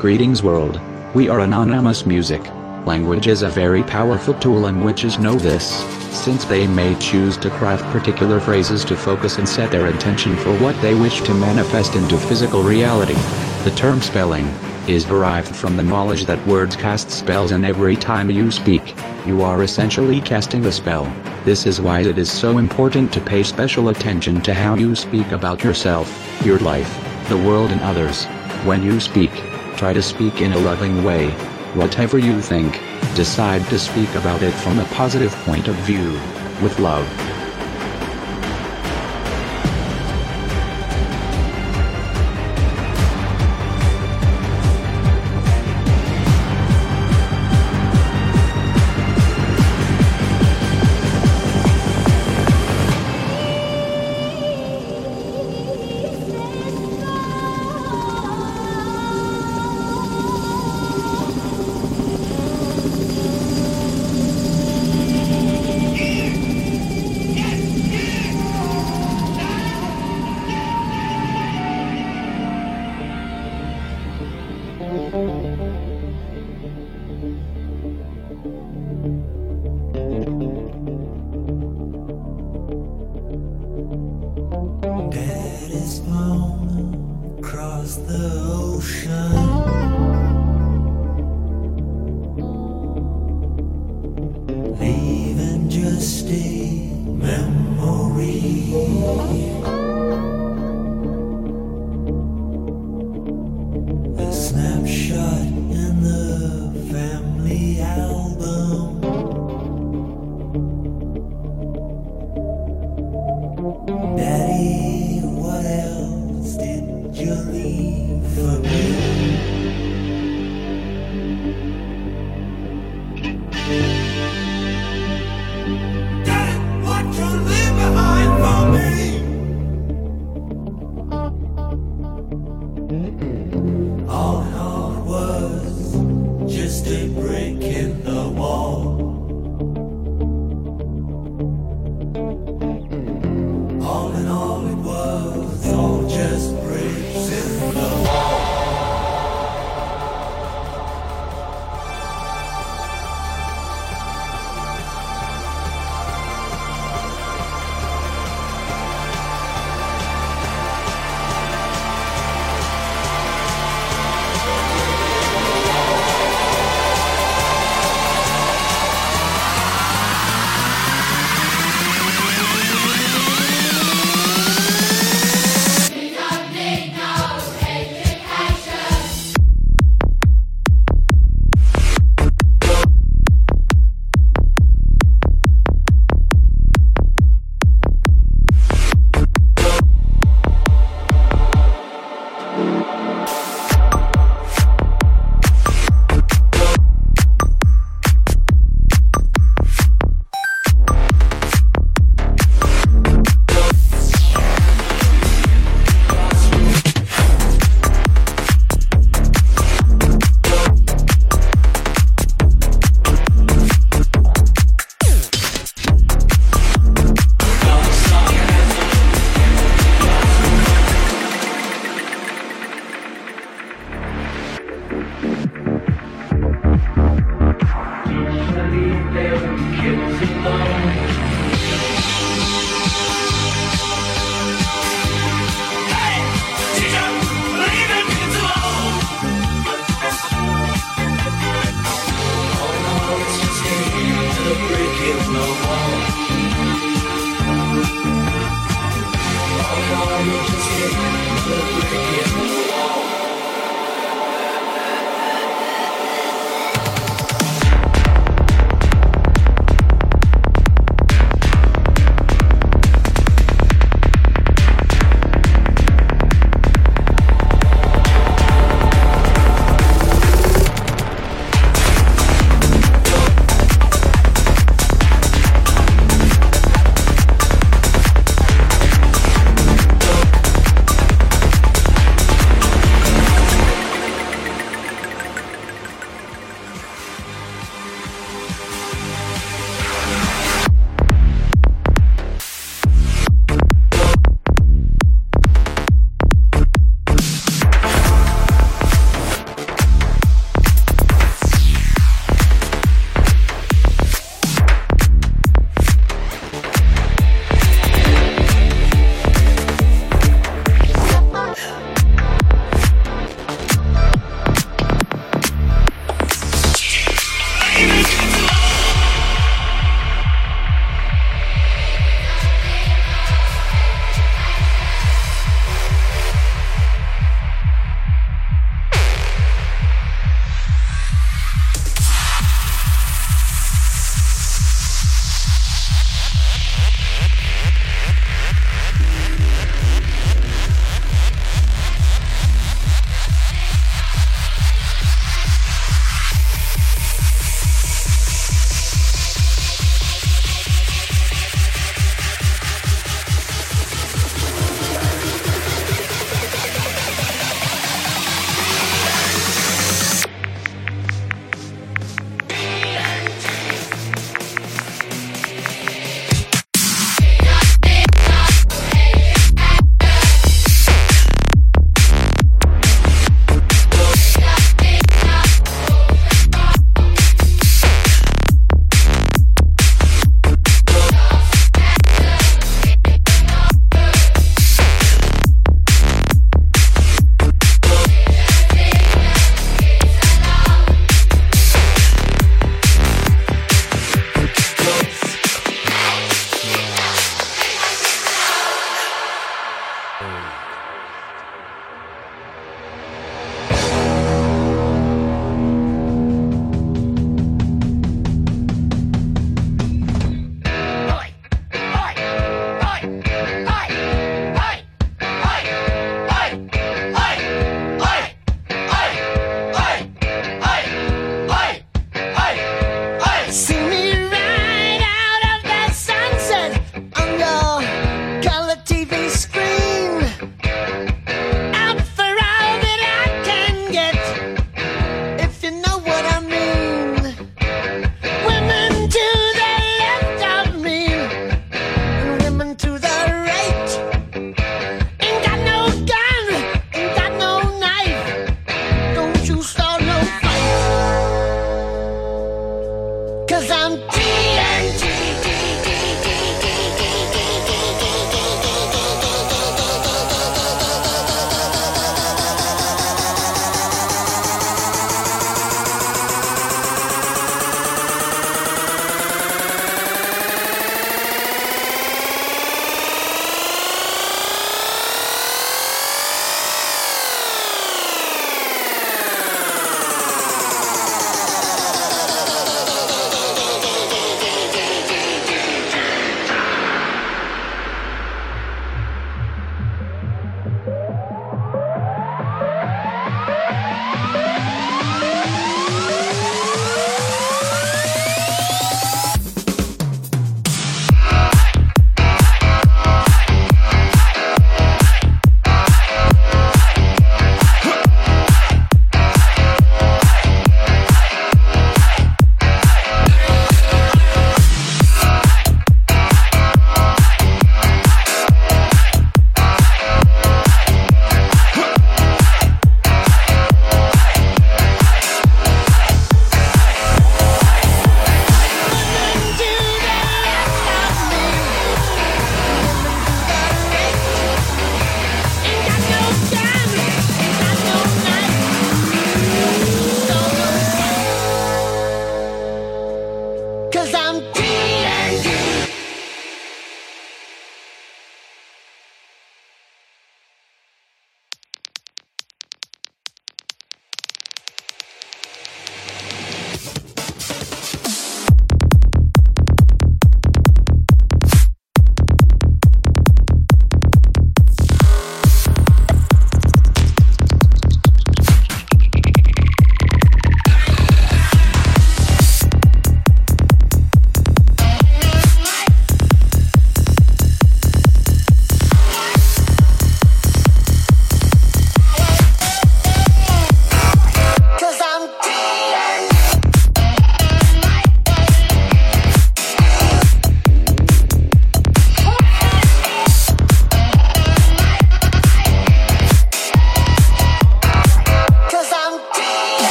Greetings world. We are Anonymous Music. Language is a very powerful tool and witches know this, since they may choose to craft particular phrases to focus and set their intention for what they wish to manifest into physical reality. The term spelling is derived from the knowledge that words cast spells and every time you speak, you are essentially casting a spell. This is why it is so important to pay special attention to how you speak about yourself, your life, the world and others. When you speak, try to speak in a loving way. Whatever you think, decide to speak about it from a positive point of view, with love.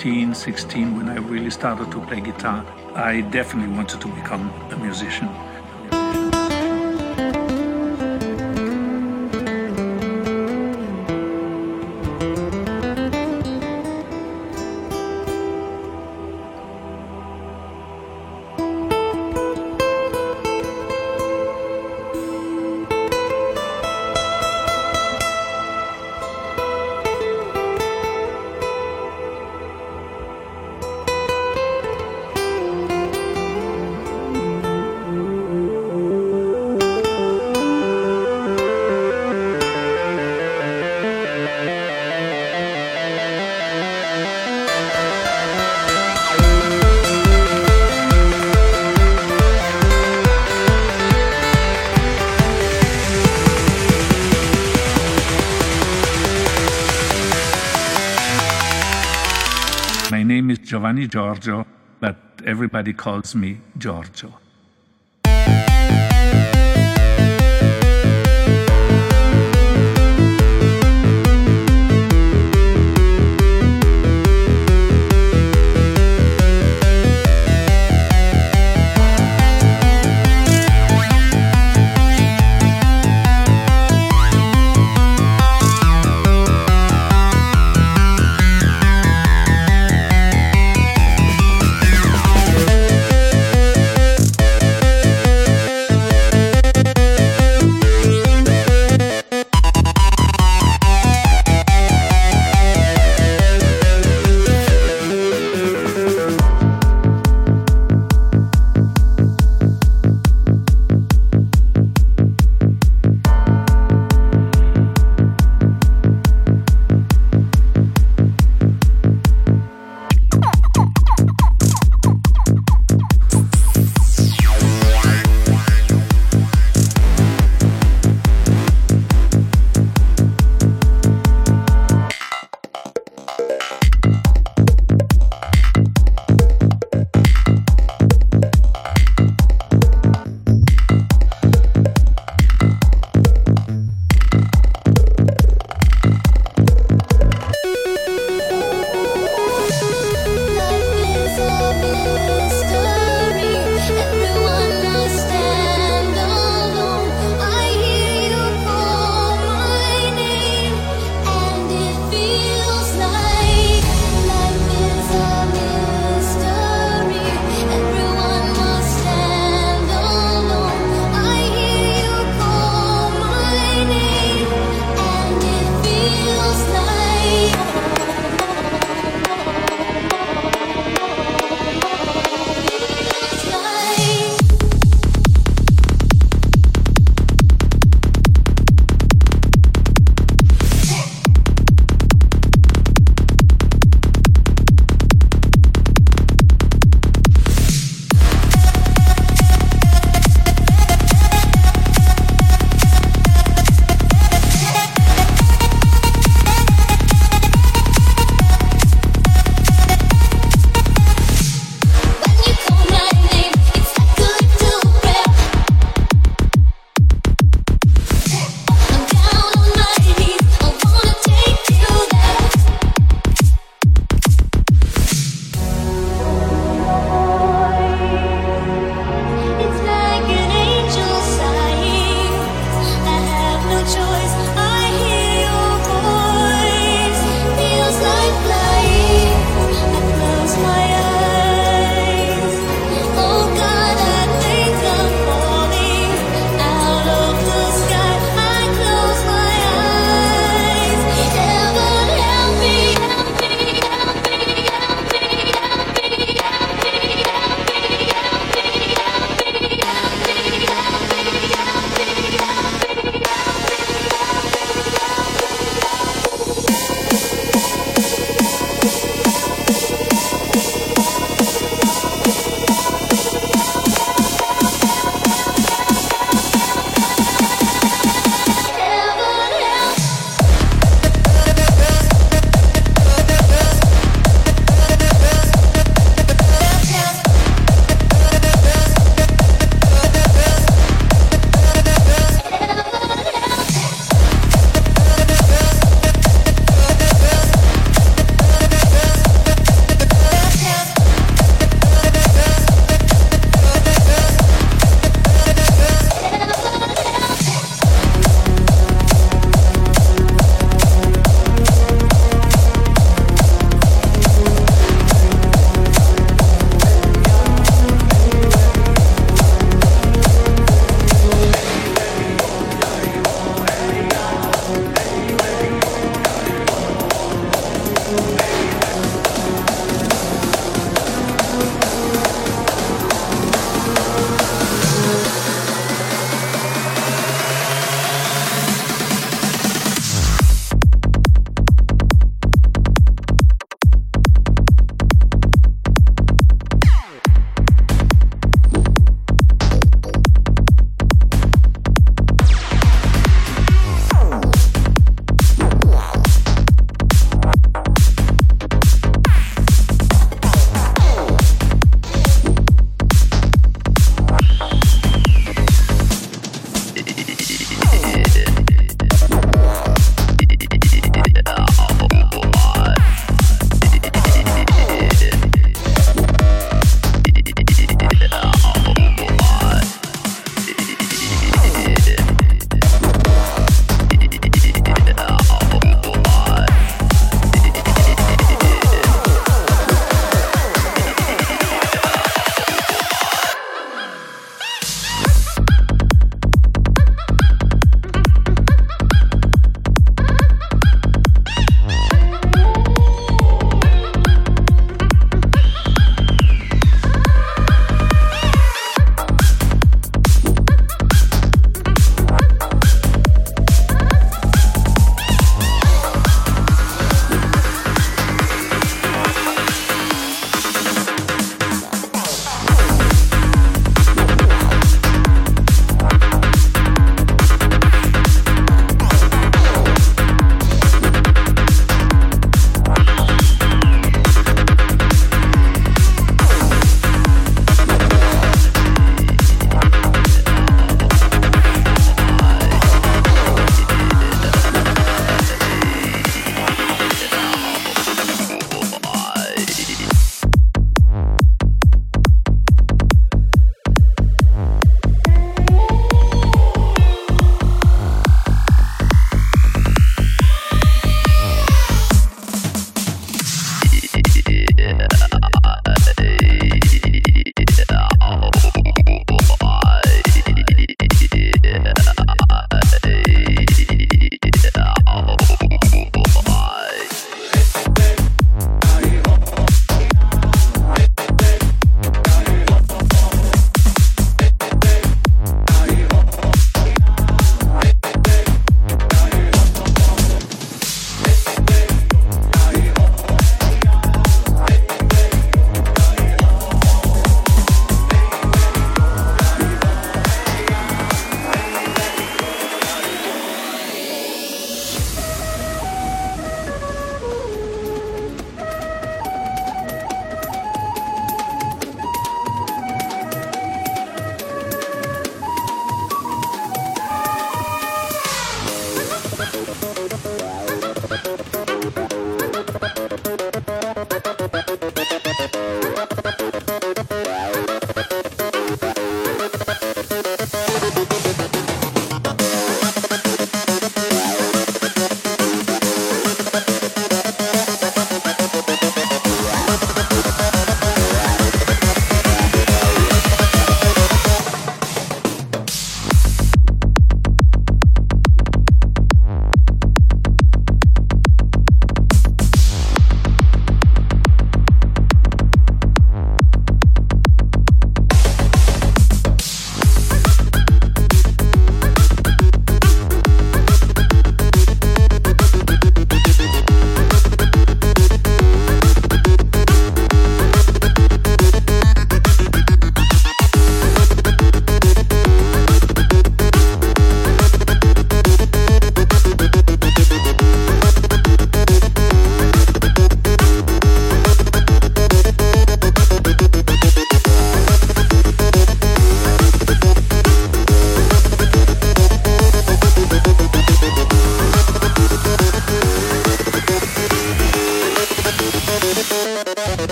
15, 16, when I really started to play guitar, I definitely wanted to become a musician. Giorgio, but everybody calls me Giorgio.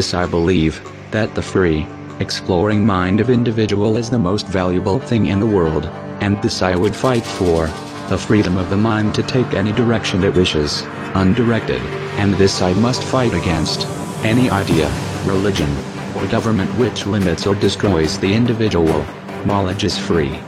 This I believe, that the free, exploring mind of individual is the most valuable thing in the world, and this I would fight for, the freedom of the mind to take any direction it wishes, undirected, and this I must fight against, any idea, religion, or government which limits or destroys the individual. Knowledge is free.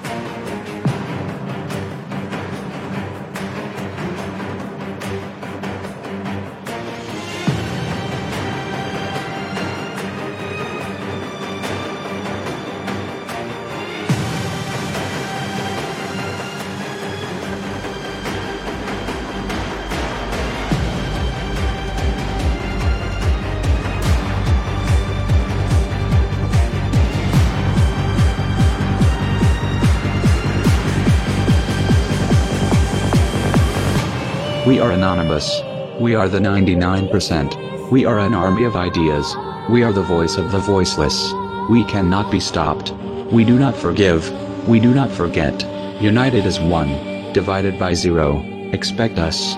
Anonymous. We are the 99%. We are an army of ideas. We are the voice of the voiceless. We cannot be stopped. We do not forgive. We do not forget. United as one. Divided by zero. Expect us.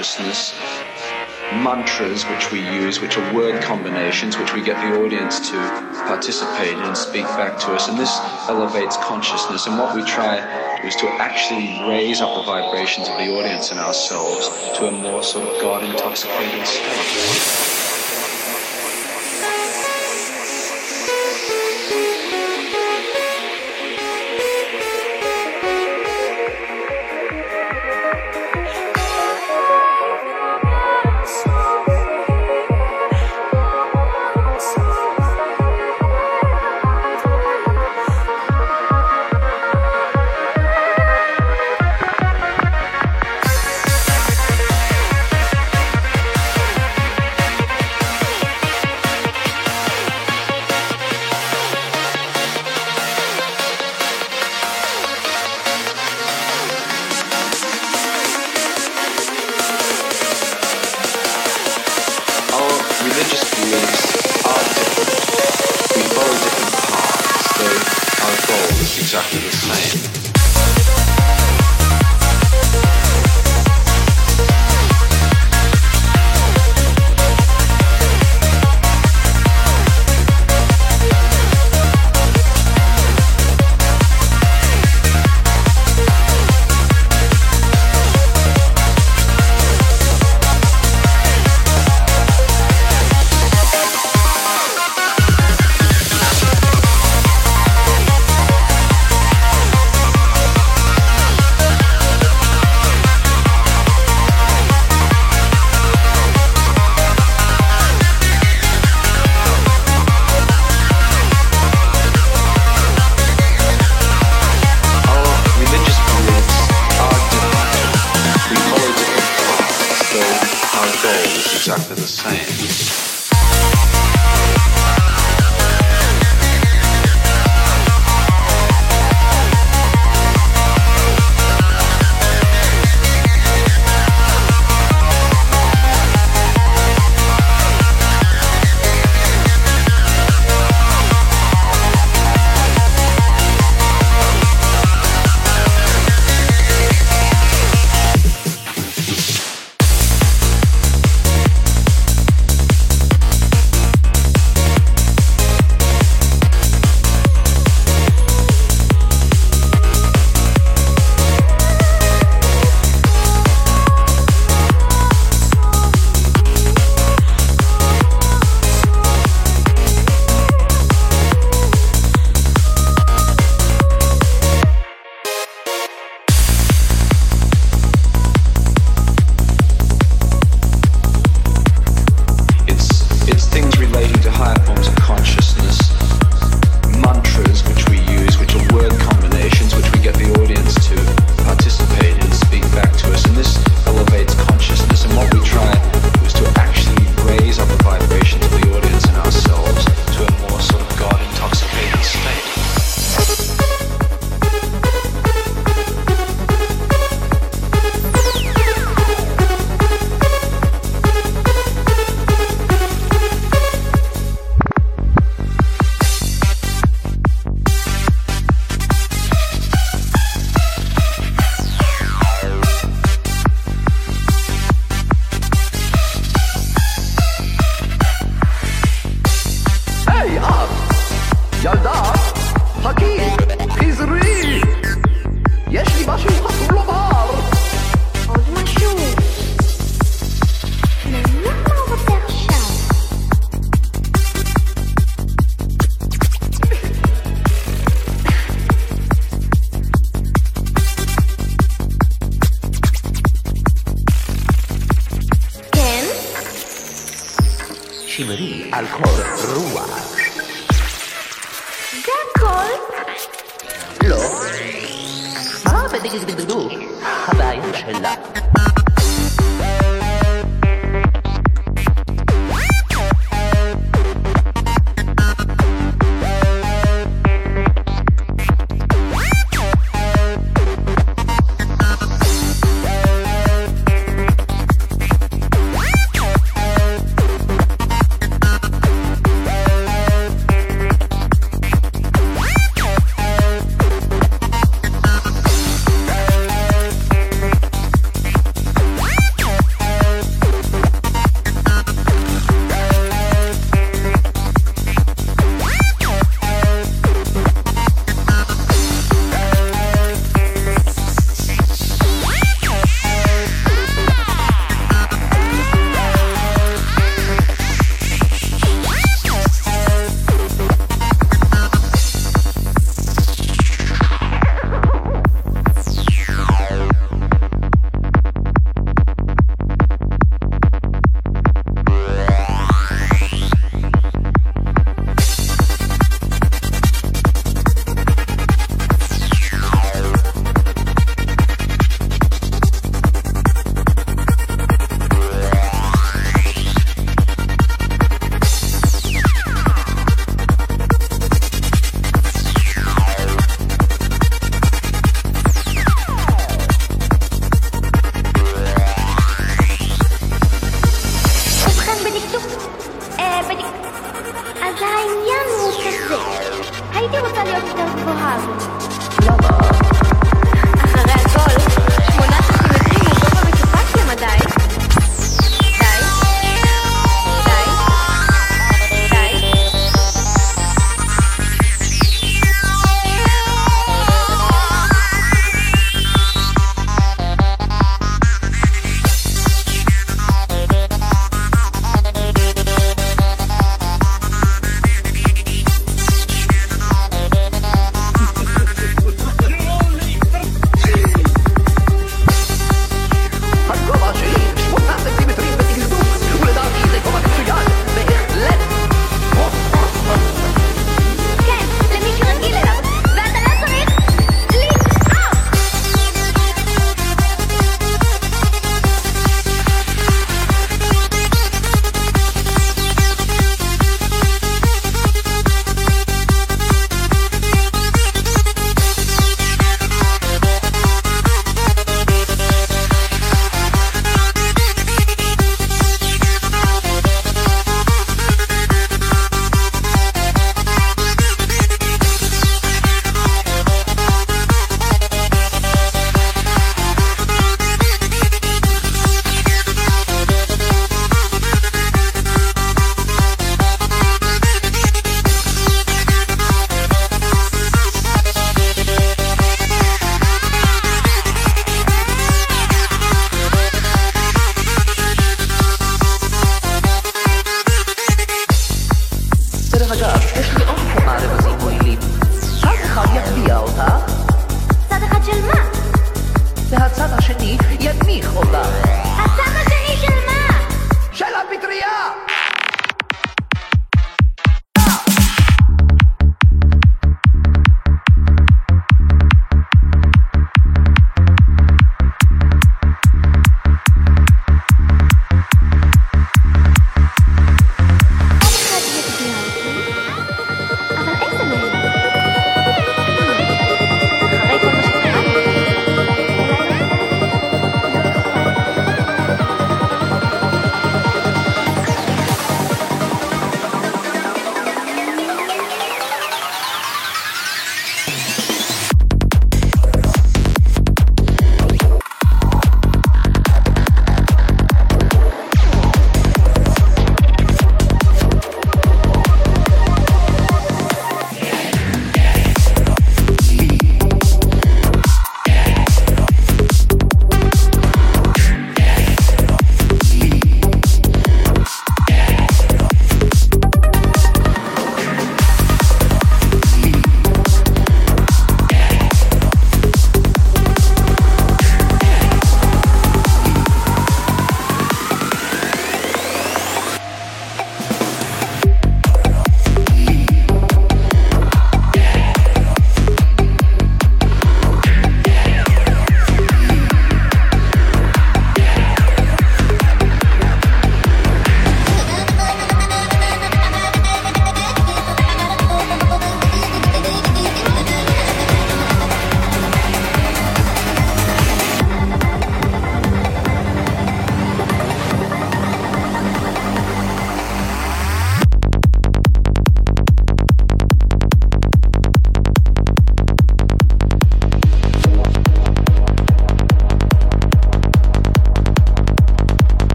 Consciousness, mantras which we use, which are word combinations which we get the audience to participate in and speak back to us. And this elevates consciousness. And what we try is to actually raise up the vibrations of the audience and ourselves to a more sort of God intoxicated state.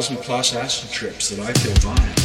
Thousand plus acid trips that I feel fine.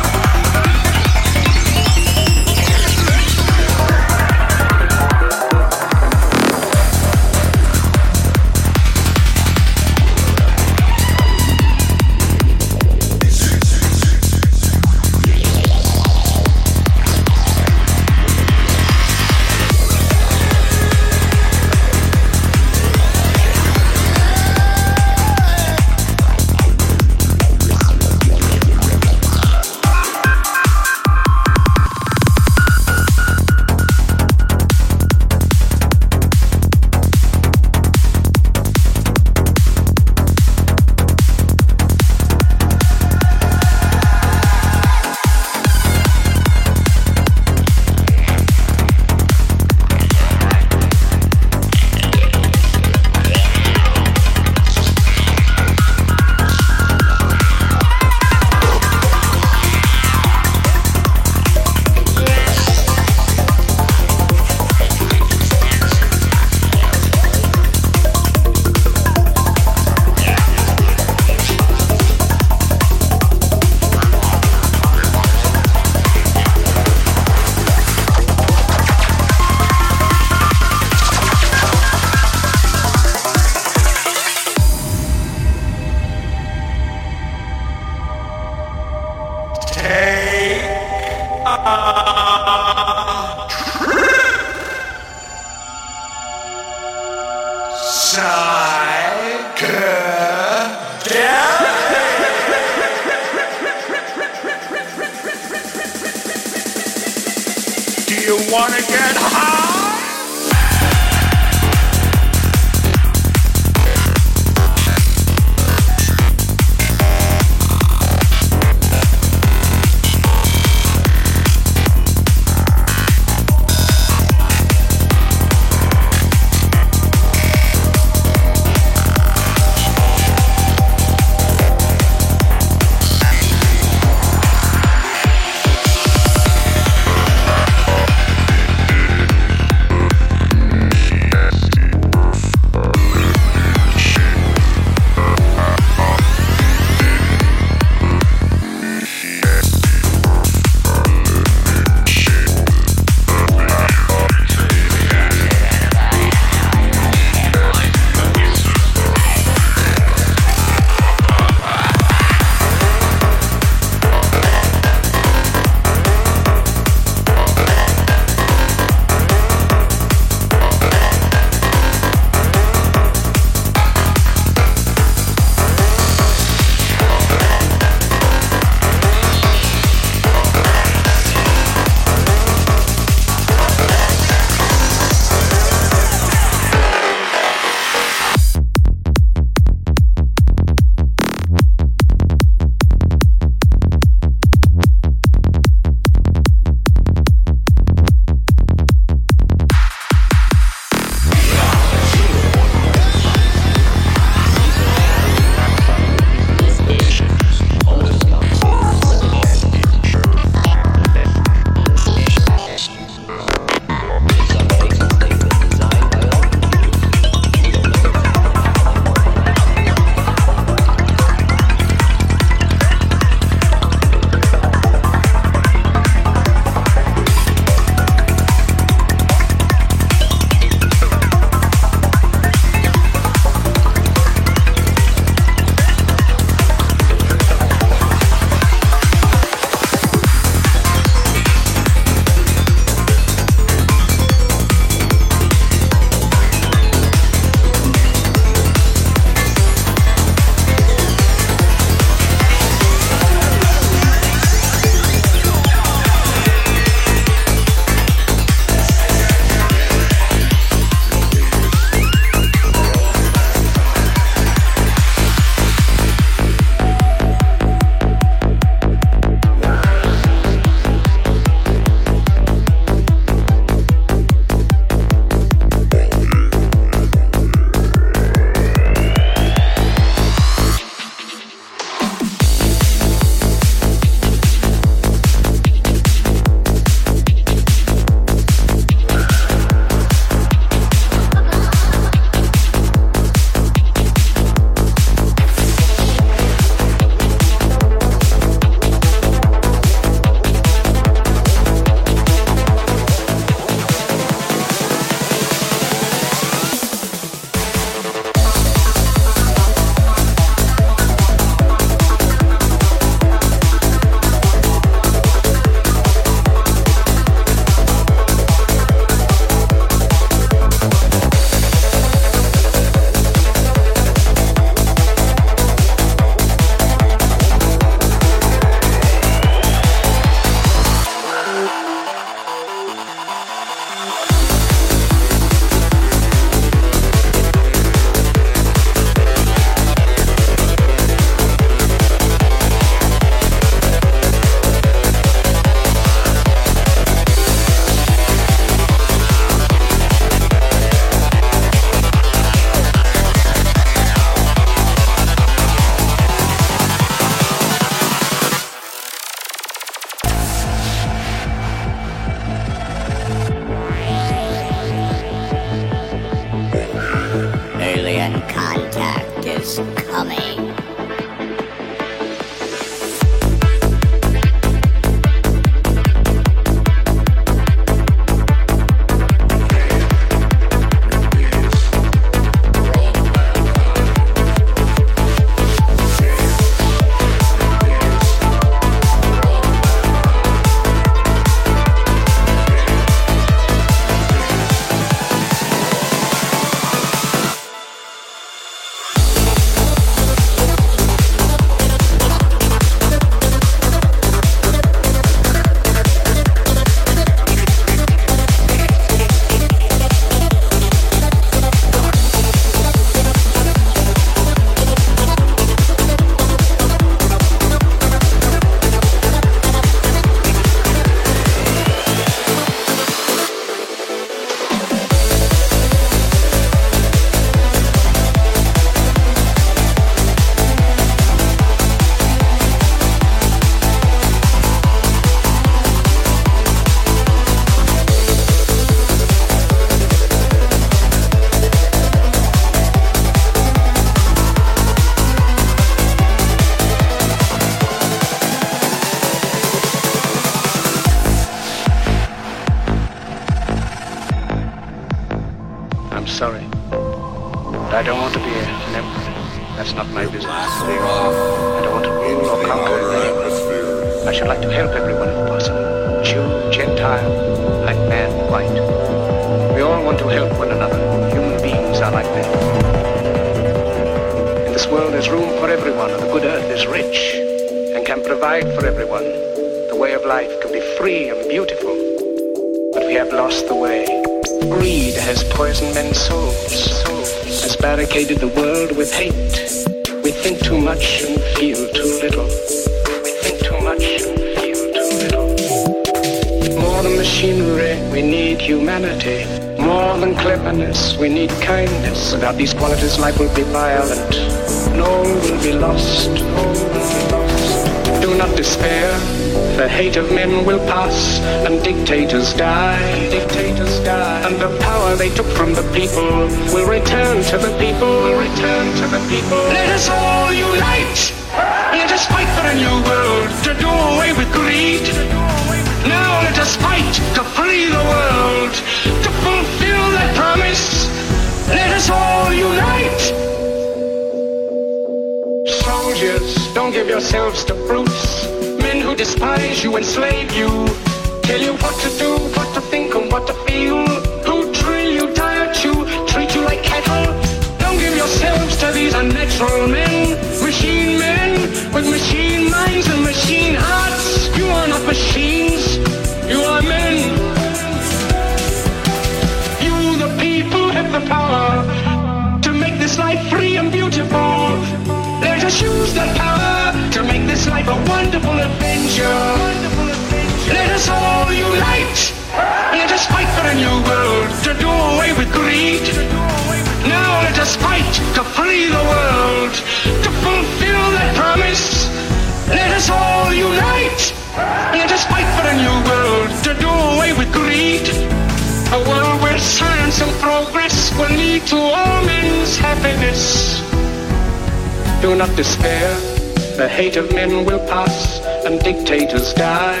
of men will pass and dictators die.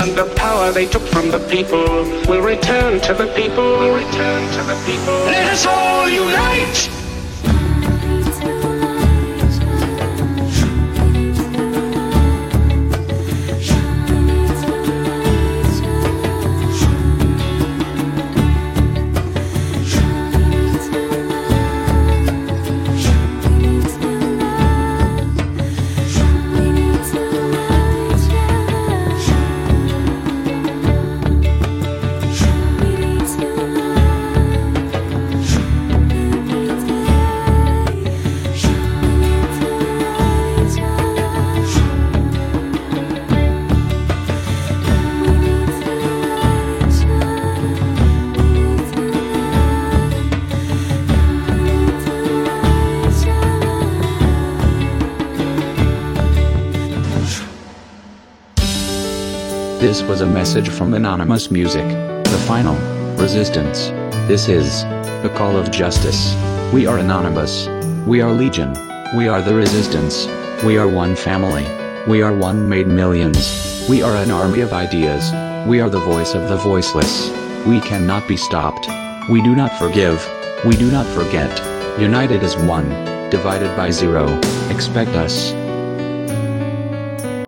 And the power they took from the people will return to the people. Will return to the people. Let us all unite! a message from Anonymous Music. The final resistance. This is the call of justice. We are anonymous. We are legion. We are the resistance. We are one family. We are one made millions. We are an army of ideas. We are the voice of the voiceless. We cannot be stopped. We do not forgive. We do not forget. United as one, divided by zero. Expect us.